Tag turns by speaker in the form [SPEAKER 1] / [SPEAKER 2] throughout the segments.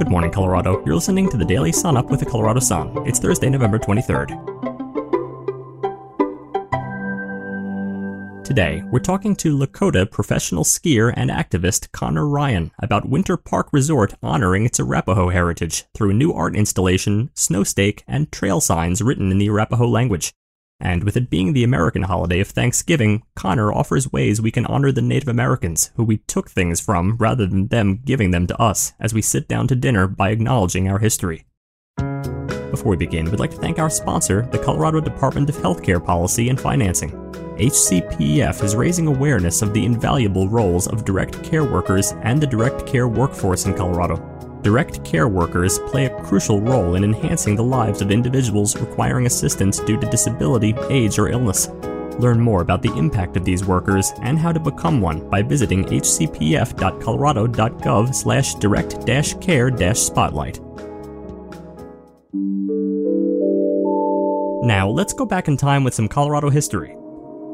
[SPEAKER 1] Good morning, Colorado. You're listening to the Daily Sun Up with the Colorado Sun. It's Thursday, November 23rd. Today, we're talking to Lakota professional skier and activist Connor Ryan about Winter Park Resort honoring its Arapaho heritage through a new art installation, snow stake, and trail signs written in the Arapaho language. And with it being the American holiday of Thanksgiving, Connor offers ways we can honor the Native Americans, who we took things from rather than them giving them to us, as we sit down to dinner by acknowledging our history. Before we begin, we'd like to thank our sponsor, the Colorado Department of Healthcare Policy and Financing. HCPF is raising awareness of the invaluable roles of direct care workers and the direct care workforce in Colorado. Direct care workers play a crucial role in enhancing the lives of individuals requiring assistance due to disability, age, or illness. Learn more about the impact of these workers and how to become one by visiting hcpf.colorado.gov slash direct-care-spotlight. Now, let's go back in time with some Colorado history.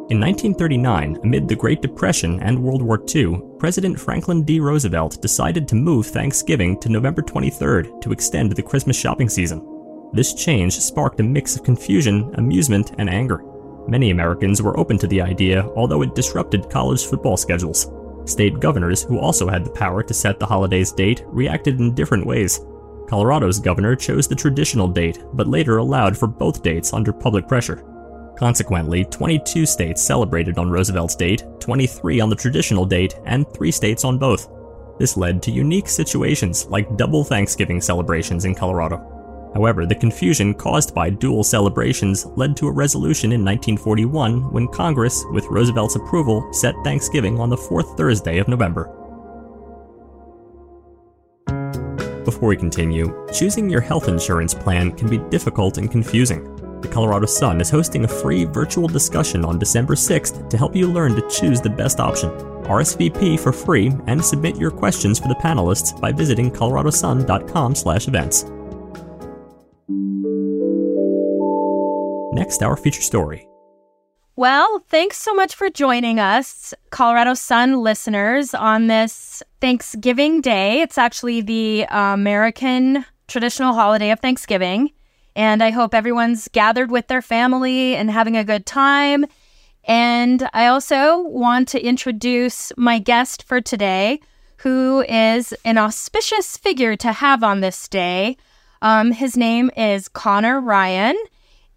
[SPEAKER 1] In 1939, amid the Great Depression and World War II, President Franklin D. Roosevelt decided to move Thanksgiving to November 23rd to extend the Christmas shopping season. This change sparked a mix of confusion, amusement, and anger. Many Americans were open to the idea, although it disrupted college football schedules. State governors, who also had the power to set the holiday's date, reacted in different ways. Colorado's governor chose the traditional date, but later allowed for both dates under public pressure. Consequently, 22 states celebrated on Roosevelt's date, 23 on the traditional date, and 3 states on both. This led to unique situations like double Thanksgiving celebrations in Colorado. However, the confusion caused by dual celebrations led to a resolution in 1941 when Congress, with Roosevelt's approval, set Thanksgiving on the fourth Thursday of November. Before we continue, choosing your health insurance plan can be difficult and confusing Colorado Sun is hosting a free virtual discussion on December 6th to help you learn to choose the best option. RSVP for free and submit your questions for the panelists by visiting coloradosun.com/events. Next, our feature story.
[SPEAKER 2] Well, thanks so much for joining us, Colorado Sun listeners, on this Thanksgiving Day. It's actually the American traditional holiday of Thanksgiving. And I hope everyone's gathered with their family and having a good time. And I also want to introduce my guest for today, who is an auspicious figure to have on this day. Um, his name is Connor Ryan,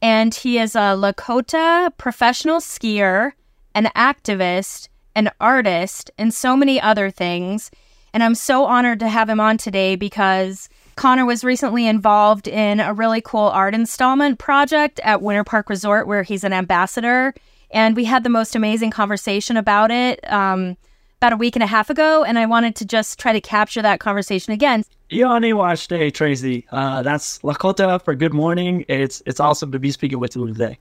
[SPEAKER 2] and he is a Lakota professional skier, an activist, an artist, and so many other things. And I'm so honored to have him on today because Connor was recently involved in a really cool art installment project at Winter Park Resort where he's an ambassador. And we had the most amazing conversation about it um, about a week and a half ago. And I wanted to just try to capture that conversation again.
[SPEAKER 3] Hinhanni Washte, Tracy. Uh, that's Lakota for good morning. It's, it's awesome to be speaking with you today.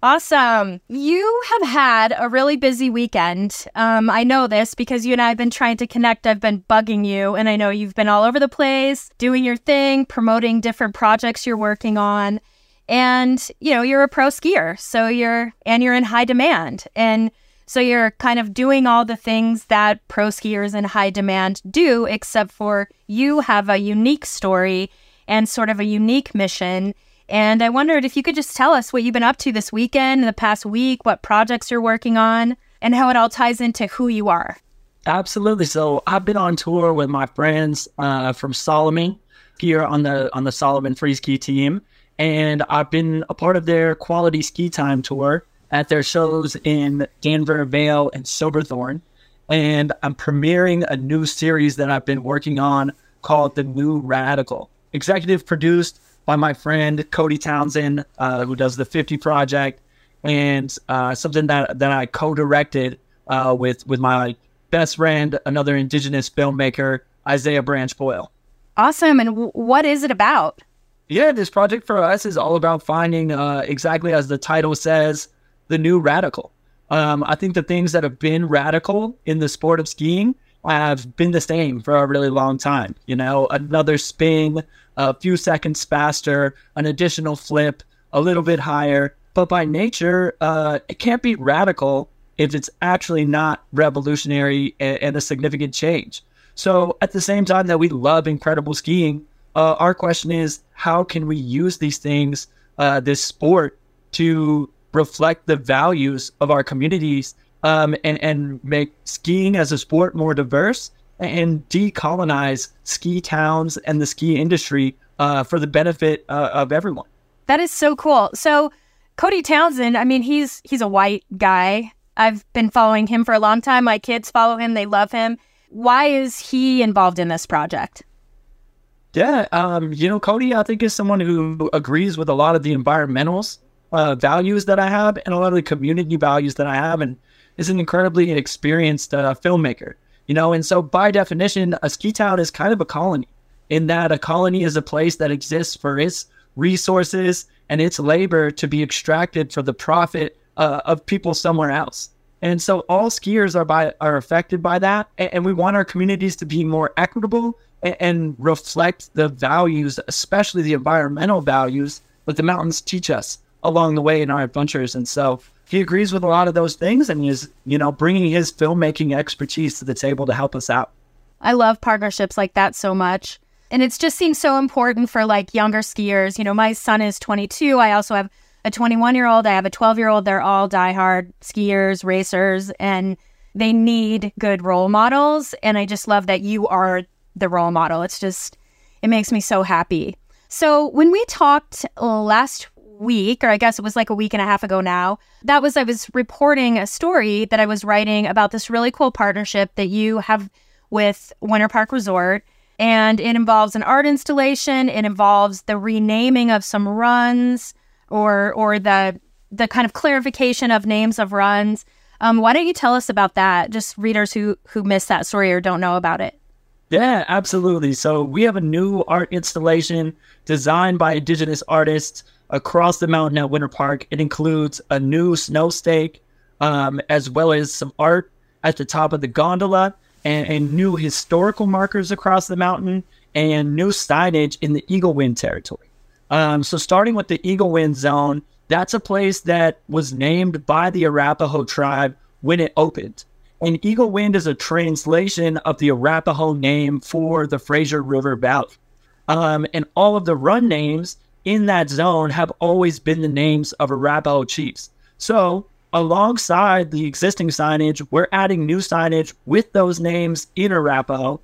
[SPEAKER 2] Awesome. You have had a really busy weekend. Um, I know this because you and I have been trying to connect. I've been bugging you, and I know you've been all over the place doing your thing, promoting different projects you're working on. And, you know, you're a pro skier, so you're, and you're in high demand. And so you're kind of doing all the things that pro skiers in high demand do, except for you have a unique story and sort of a unique mission and I wondered if you could just tell us what you've been up to this weekend, the past week, what projects you're working on, and how it all ties into who you are.
[SPEAKER 3] Absolutely. So I've been on tour with my friends uh, from Salomon here on the on the Salomon free ski team, and I've been a part of their quality ski time tour at their shows in Denver, Vail, and Silverthorne. And I'm premiering a new series that I've been working on called The New Radical. Executive produced by my friend Cody Townsend, uh, who does the 50 Project, and uh, something that that I co-directed uh, with with my best friend, another Indigenous filmmaker, Isaiah Branch Boyle.
[SPEAKER 2] Awesome! And w- what is it about?
[SPEAKER 3] Yeah, this project for us is all about finding uh, exactly as the title says, the new radical. Um, I think the things that have been radical in the sport of skiing have been the same for a really long time. You know, another spin, a few seconds faster, an additional flip, a little bit higher. But by nature, uh, it can't be radical if it's actually not revolutionary and, a significant change. So at the same time that we love incredible skiing, uh, our question is how can we use these things, uh, this sport, to reflect the values of our communities um, and, and make skiing as a sport more diverse and decolonize ski towns and the ski industry uh, for the benefit uh, of everyone.
[SPEAKER 2] That is so cool. So Cody Townsend, I mean, he's he's a white guy. I've been following him for a long time. My kids follow him; they love him. Why is he involved in this project?
[SPEAKER 3] Yeah, um, you know, Cody, I think is someone who agrees with a lot of the environmentals uh, values that I have and a lot of the community values that I have, and is an incredibly experienced uh, filmmaker. You know, and so by definition, a ski town is kind of a colony. In that, a colony is a place that exists for its resources and its labor to be extracted for the profit uh, of people somewhere else. And so all skiers are by are affected by that, and, and we want our communities to be more equitable and, and reflect the values, especially the environmental values that the mountains teach us along the way in our adventures. And so he agrees with a lot of those things and is, you know, bringing his filmmaking expertise to the table to help us out.
[SPEAKER 2] I love partnerships like that so much. And it just seems so important for like younger skiers. You know, my son is 22. I also have a 21 year old. I have a 12 year old. They're all diehard skiers, racers, and they need good role models. And I just love that you are the role model. It's just, it makes me so happy. So when we talked uh, last week, or I guess it was like a week and a half ago now, that was I was reporting a story that I was writing about this really cool partnership that you have with Winter Park Resort. And it involves an art installation. It involves the renaming of some runs or or the the kind of clarification of names of runs. Um, why don't you tell us about that? Just readers who who missed that story or don't know about it.
[SPEAKER 3] Yeah, absolutely. So we have a new art installation designed by Indigenous artists across the mountain at Winter Park. It includes a new snow stake, um, as well as some art at the top of the gondola and, and, new historical markers across the mountain and new signage in the Eagle Wind territory. Um, so, starting with the Eagle Wind zone, that's a place that was named by the Arapaho tribe when it opened. And Eagle Wind is a translation of the Arapaho name for the Fraser River Valley. Um, and all of the run names in that zone have always been the names of Arapaho chiefs. So, alongside the existing signage, we're adding new signage with those names in Arapaho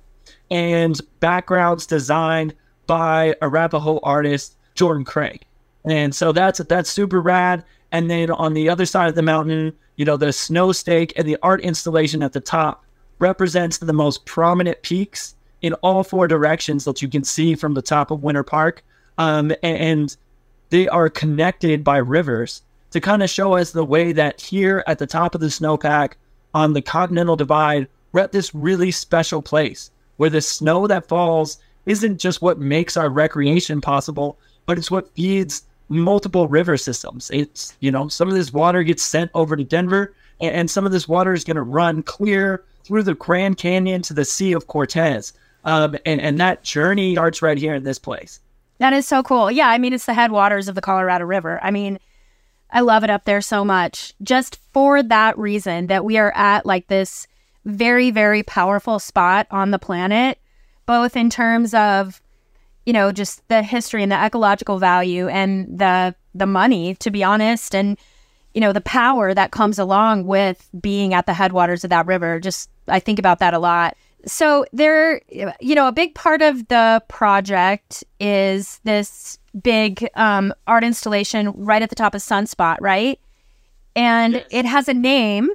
[SPEAKER 3] and backgrounds designed by Arapaho artist Jordan Craig. And so that's that's super rad. And then on the other side of the mountain, you know, the snow stake and the art installation at the top represents the most prominent peaks in all four directions that you can see from the top of Winter Park um, and they are connected by rivers to kind of show us the way that here at the top of the snowpack on the Continental Divide, we're at this really special place where the snow that falls isn't just what makes our recreation possible, but it's what feeds multiple river systems. It's, you know, some of this water gets sent over to Denver, and, some of this water is going to run clear through the Grand Canyon to the Sea of Cortez. Um, and, and that journey starts right here in this place.
[SPEAKER 2] That is so cool. Yeah, I mean, it's the headwaters of the Colorado River. I mean, I love it up there so much. Just for that reason that we are at like this very, very powerful spot on the planet, both in terms of, you know, just the history and the ecological value and the the money, to be honest, and you know, the power that comes along with being at the headwaters of that river. Just I think about that a lot. So there, you know, a big part of the project is this big um, art installation right at the top of Sunspot, right? And yes. it has a name,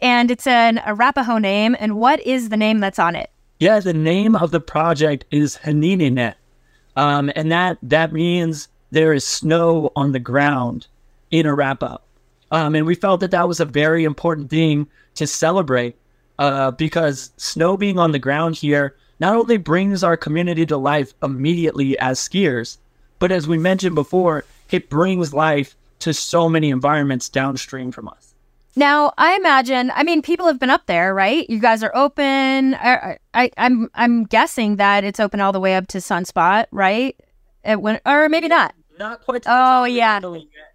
[SPEAKER 2] and it's an Arapaho name. And what is the name that's on it?
[SPEAKER 3] Yeah, the name of the project is Hanininet, um, and that that means there is snow on the ground in Arapaho. Um, and we felt that that was a very important thing to celebrate uh, because snow being on the ground here not only brings our community to life immediately as skiers, but as we mentioned before, it brings life to so many environments downstream from us.
[SPEAKER 2] Now, I imagine, I mean, people have been up there, right? You guys are open. I, I, I'm, I'm guessing that it's open all the way up to Sunspot, right? It went, or maybe not.
[SPEAKER 3] Not quite.
[SPEAKER 2] Oh, yeah.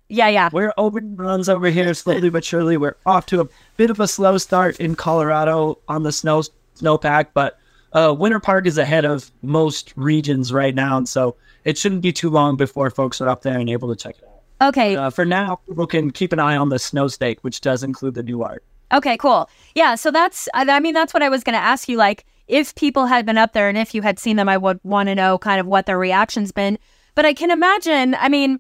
[SPEAKER 2] Yeah, yeah.
[SPEAKER 3] We're open runs over here slowly but surely. We're off to a bit of a slow start in Colorado on the snow snowpack, but uh, Winter Park is ahead of most regions right now, and so it shouldn't be too long before folks are up there and able to check it out.
[SPEAKER 2] Okay.
[SPEAKER 3] Uh, for now, people can keep an eye on the snow stake, which does include the new art.
[SPEAKER 2] Okay, cool. Yeah, so that's I I mean that's what I was going to ask you like if people had been up there and if you had seen them I would want to know kind of what their reaction's been. But I can imagine, I mean,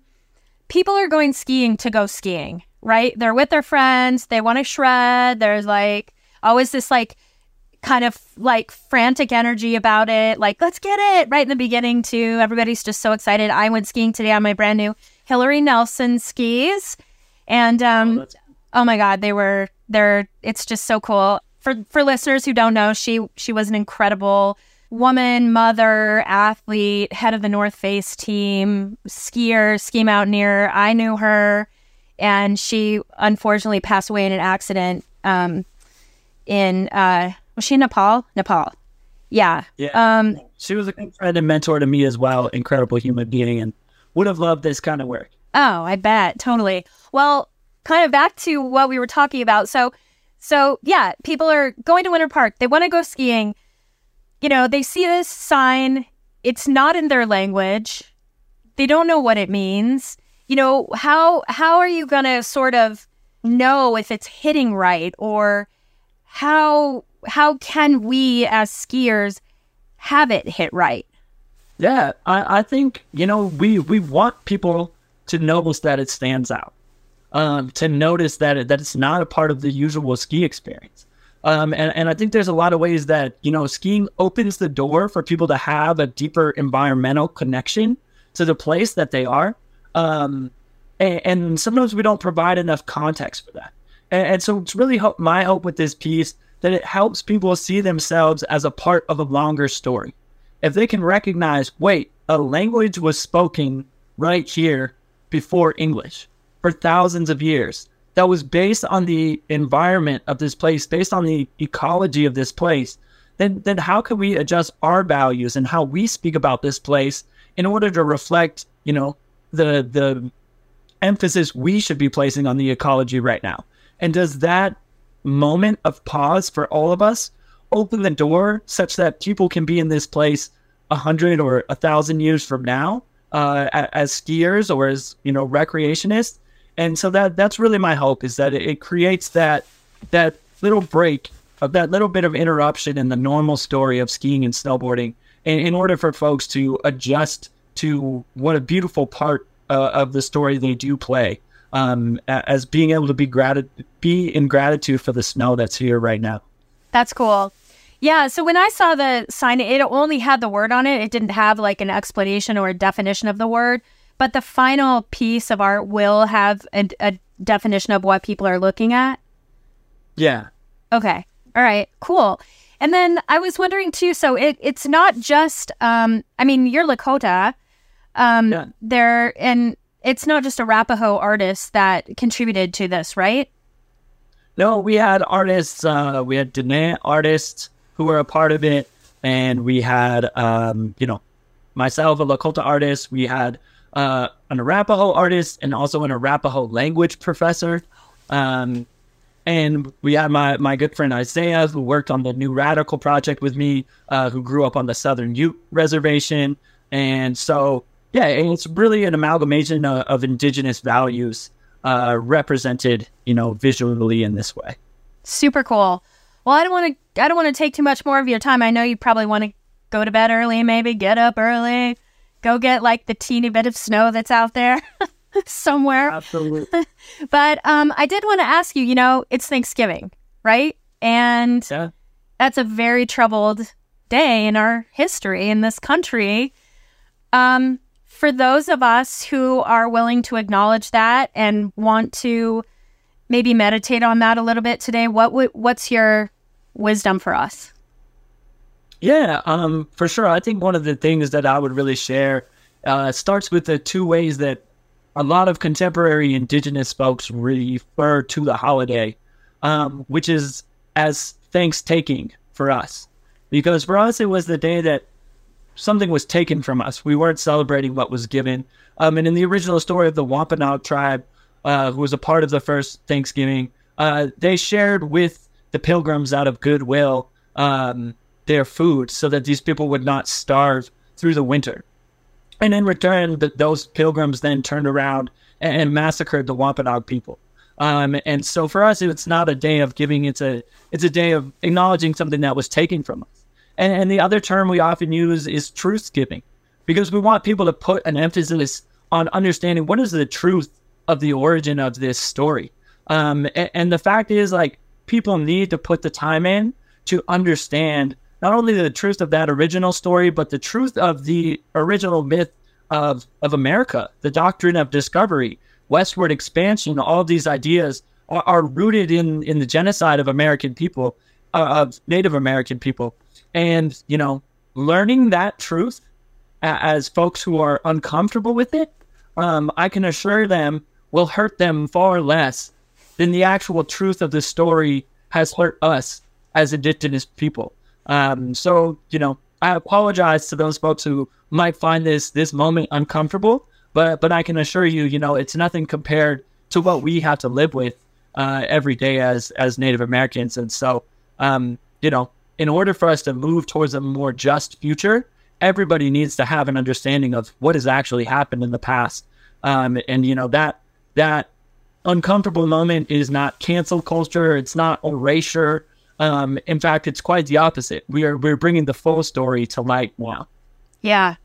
[SPEAKER 2] people are going skiing to go skiing, right? They're with their friends, they want to shred. There's like always this like kind of like frantic energy about it. Like, let's get it right in the beginning too. Everybody's just so excited. I went skiing today on my brand new Hilaree Nelson skis. And um
[SPEAKER 3] that's-
[SPEAKER 2] oh my god, they were they're it's just so cool. For for listeners who don't know, she she was an incredible woman, mother, athlete, head of the North Face team, skier, ski mountaineer. I knew her and she unfortunately passed away in an accident um in uh was she in Nepal? Nepal. Yeah.
[SPEAKER 3] Yeah.
[SPEAKER 2] Um
[SPEAKER 3] She was a good friend and mentor to me as well. Incredible human being, and would have loved this kind of work.
[SPEAKER 2] Oh, I bet. Totally. Well, kind of back to what we were talking about. So, so yeah, people are going to Winter Park. They want to go skiing. You know, they see this sign. It's not in their language. They don't know what it means. You know, how how are you going to sort of know if it's hitting right or how how can we as skiers have it hit right?
[SPEAKER 3] Yeah, I, I think you know we we want people to notice that it stands out, um, to notice that it, that it's not a part of the usual ski experience. Um, and, and I think there's a lot of ways that you know skiing opens the door for people to have a deeper environmental connection to the place that they are. Um, and, and sometimes we don't provide enough context for that. And, and so it's really hope, my hope with this piece that it helps people see themselves as a part of a longer story if they can recognize, wait, a language was spoken right here before English for thousands of years that was based on the environment of this place, based on the ecology of this place, then then how can we adjust our values and how we speak about this place in order to reflect, you know, the the emphasis we should be placing on the ecology right now? And does that moment of pause for all of us open the door such that people can be in this place a hundred or a thousand years from now uh, as skiers or as you know recreationists and so that that's really my hope is that it, creates that that little break of that little bit of interruption in the normal story of skiing and snowboarding in, in order for folks to adjust to what a beautiful part uh, of the story they do play um, as being able to be grat- be in gratitude for the snow that's here right now
[SPEAKER 2] That's cool. Yeah. So when I saw the sign, it only had the word on it. It didn't have like an explanation or a definition of the word. But the final piece of art will have a, a definition of what people are looking at.
[SPEAKER 3] yeah
[SPEAKER 2] Okay. All right. Cool. And then I was wondering too. So it, it's not just. Um, I mean, you're Lakota. Um,
[SPEAKER 3] Yeah.
[SPEAKER 2] There and it's not just Arapaho artists that contributed to this, right?
[SPEAKER 3] No, we had artists. Uh, we had Dene artists who were a part of it, and we had, um, you know, myself, a Lakota artist. We had uh, an Arapaho artist, and also an Arapaho language professor. Um, and we had my my good friend Isaiah, who worked on the New Radical project with me, uh, who grew up on the Southern Ute Reservation, and so yeah, it's really an amalgamation of, of indigenous values uh, represented, you know, visually in this way.
[SPEAKER 2] Super cool. Well, I don't want to. I don't want to take too much more of your time. I know you probably want to go to bed early, maybe get up early, go get like the teeny bit of snow that's out there somewhere.
[SPEAKER 3] Absolutely.
[SPEAKER 2] But um, I did want to ask you. You know, it's Thanksgiving, right? And
[SPEAKER 3] Yeah.
[SPEAKER 2] that's a very troubled day in our history in this country. Um, for those of us who are willing to acknowledge that and want to maybe meditate on that a little bit today, what would what's your wisdom for us?
[SPEAKER 3] Yeah, um, for sure. I think one of the things that I would really share uh, starts with the two ways that a lot of contemporary indigenous folks refer to the holiday, um, which is as thanks taking for us. Because for us, it was the day that something was taken from us. We weren't celebrating what was given. Um, and in the original story of the Wampanoag tribe, uh, who was a part of the first Thanksgiving, uh, they shared with the pilgrims out of goodwill um, their food so that these people would not starve through the winter. And in return, the, those pilgrims then turned around and, and massacred the Wampanoag people. Um, and so for us, it's not a day of giving; it's a it's a day of acknowledging something that was taken from us. And, and the other term we often use is truth giving, because we want people to put an emphasis on understanding what is the truth of the origin of this story. Um, and, and the fact is, like, people need to put the time in to understand not only the truth of that original story, but the truth of the original myth of, of America, the doctrine of discovery, westward expansion, all these ideas are, are rooted in, in the genocide of American people, uh, of Native American people. And, you know, learning that truth as folks who are uncomfortable with it, um, I can assure them will hurt them far less than the actual truth of the story has hurt us as indigenous people. Um, so, you know, I apologize to those folks who might find this this moment uncomfortable, but but I can assure you, you know, it's nothing compared to what we have to live with uh, every day as as Native Americans. And so, um, you know, in order for us to move towards a more just future, everybody needs to have an understanding of what has actually happened in the past. Um, and you know that that uncomfortable moment is not cancel culture. It's not erasure. Um, in fact, it's quite the opposite. We are we're bringing the full story to light now.
[SPEAKER 2] Yeah,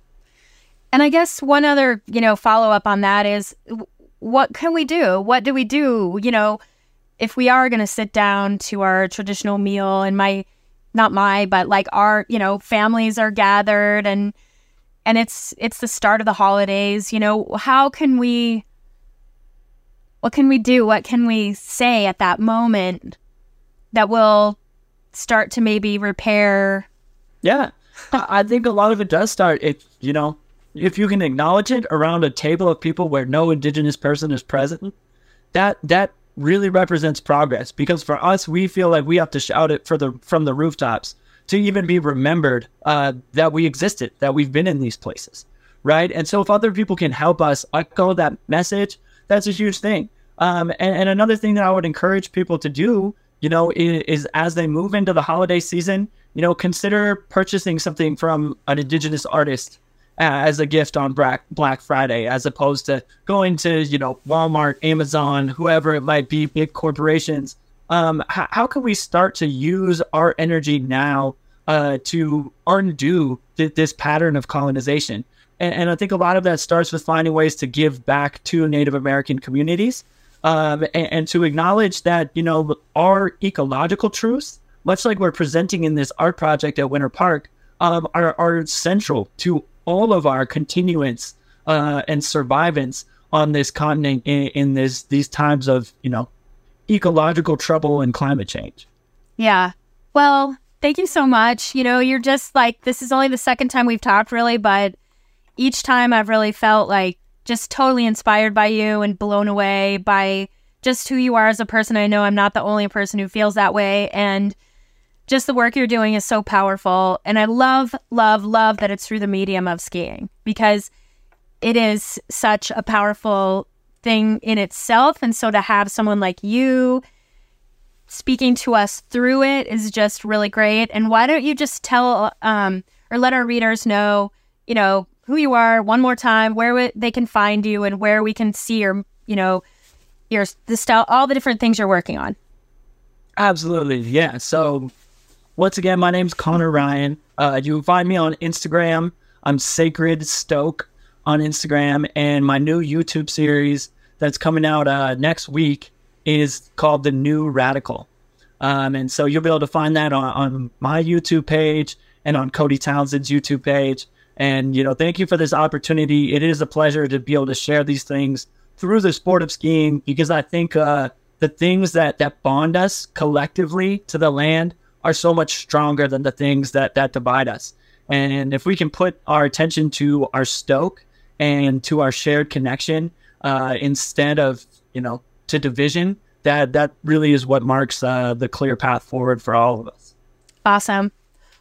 [SPEAKER 2] and I guess one other you know follow up on that is what can we do? What do we do? You know, if we are going to sit down to our traditional meal, and my not my but like our you know families are gathered and and it's it's the start of the holidays. You know, how can we? What can we do? What can we say at that moment that will start to maybe repair.
[SPEAKER 3] Yeah, I think a lot of it does start. If you know, if you can acknowledge it around a table of people where no indigenous person is present, that that really represents progress. Because for us, we feel like we have to shout it for the from the rooftops to even be remembered uh, that we existed, that we've been in these places, right? And so if other people can help us echo that message, that's a huge thing. Um, and, and another thing that I would encourage people to do you know, is, as they move into the holiday season, you know, consider purchasing something from an indigenous artist as a gift on Black Black Friday, as opposed to going to you know Walmart, Amazon, whoever it might be, big corporations. Um, how, how can we start to use our energy now uh, to undo th- this pattern of colonization? And, and I think a lot of that starts with finding ways to give back to Native American communities um, and, and, to acknowledge that you know our ecological truths, much like we're presenting in this art project at Winter Park, um, are, are central to all of our continuance uh, and survivance on this continent in, in this these times of you know ecological trouble and climate change.
[SPEAKER 2] Yeah. Well, thank you so much. You know, you're just like this is only the second time we've talked, really, but each time I've really felt like just totally inspired by you and blown away by just who you are as a person. I know I'm not the only person who feels that way. And just the work you're doing is so powerful. And I love, love, love that it's through the medium of skiing because it is such a powerful thing in itself. And so to have someone like you speaking to us through it is just really great. And why don't you just tell um, or let our readers know, you know, who you are one more time, where they can find you, and where we can see your, you know, your the style, all the different things you're working on.
[SPEAKER 3] Absolutely, yeah. So, once again, my name's Connor Ryan. Uh, you can find me on Instagram. I'm Sacred Stoke on Instagram, and my new YouTube series that's coming out uh, next week is called The New Radical. Um, and so you'll be able to find that on, on my YouTube page and on Cody Townsend's YouTube page. And, you know, thank you for this opportunity. It is a pleasure to be able to share these things through the sport of skiing because I think uh, the things that, that bond us collectively to the land are so much stronger than the things that, that divide us. And if we can put our attention to our stoke and to our shared connection uh, instead of, you know, to division, that that really is what marks uh, the clear path forward for all of us.
[SPEAKER 2] Awesome.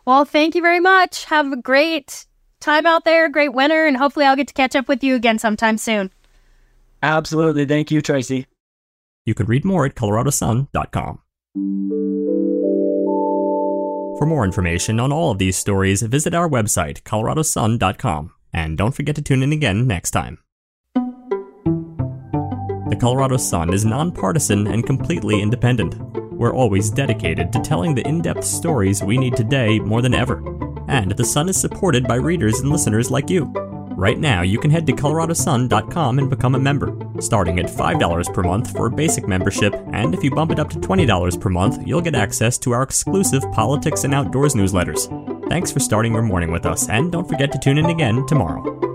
[SPEAKER 2] Well, thank you very much. Have a great time out there, great winter, and hopefully I'll get to catch up with you again sometime soon.
[SPEAKER 3] Absolutely. Thank you, Tracy.
[SPEAKER 1] You can read more at coloradosun.com. For more information on all of these stories, visit our website, coloradosun.com. And don't forget to tune in again next time. The Colorado Sun is nonpartisan and completely independent. We're always dedicated to telling the in depth stories we need today more than ever. And the Sun is supported by readers and listeners like you. Right now, you can head to coloradosun.com and become a member, starting at $5 per month for a basic membership, and if you bump it up to $20 per month, you'll get access to our exclusive politics and outdoors newsletters. Thanks for starting your morning with us, and don't forget to tune in again tomorrow.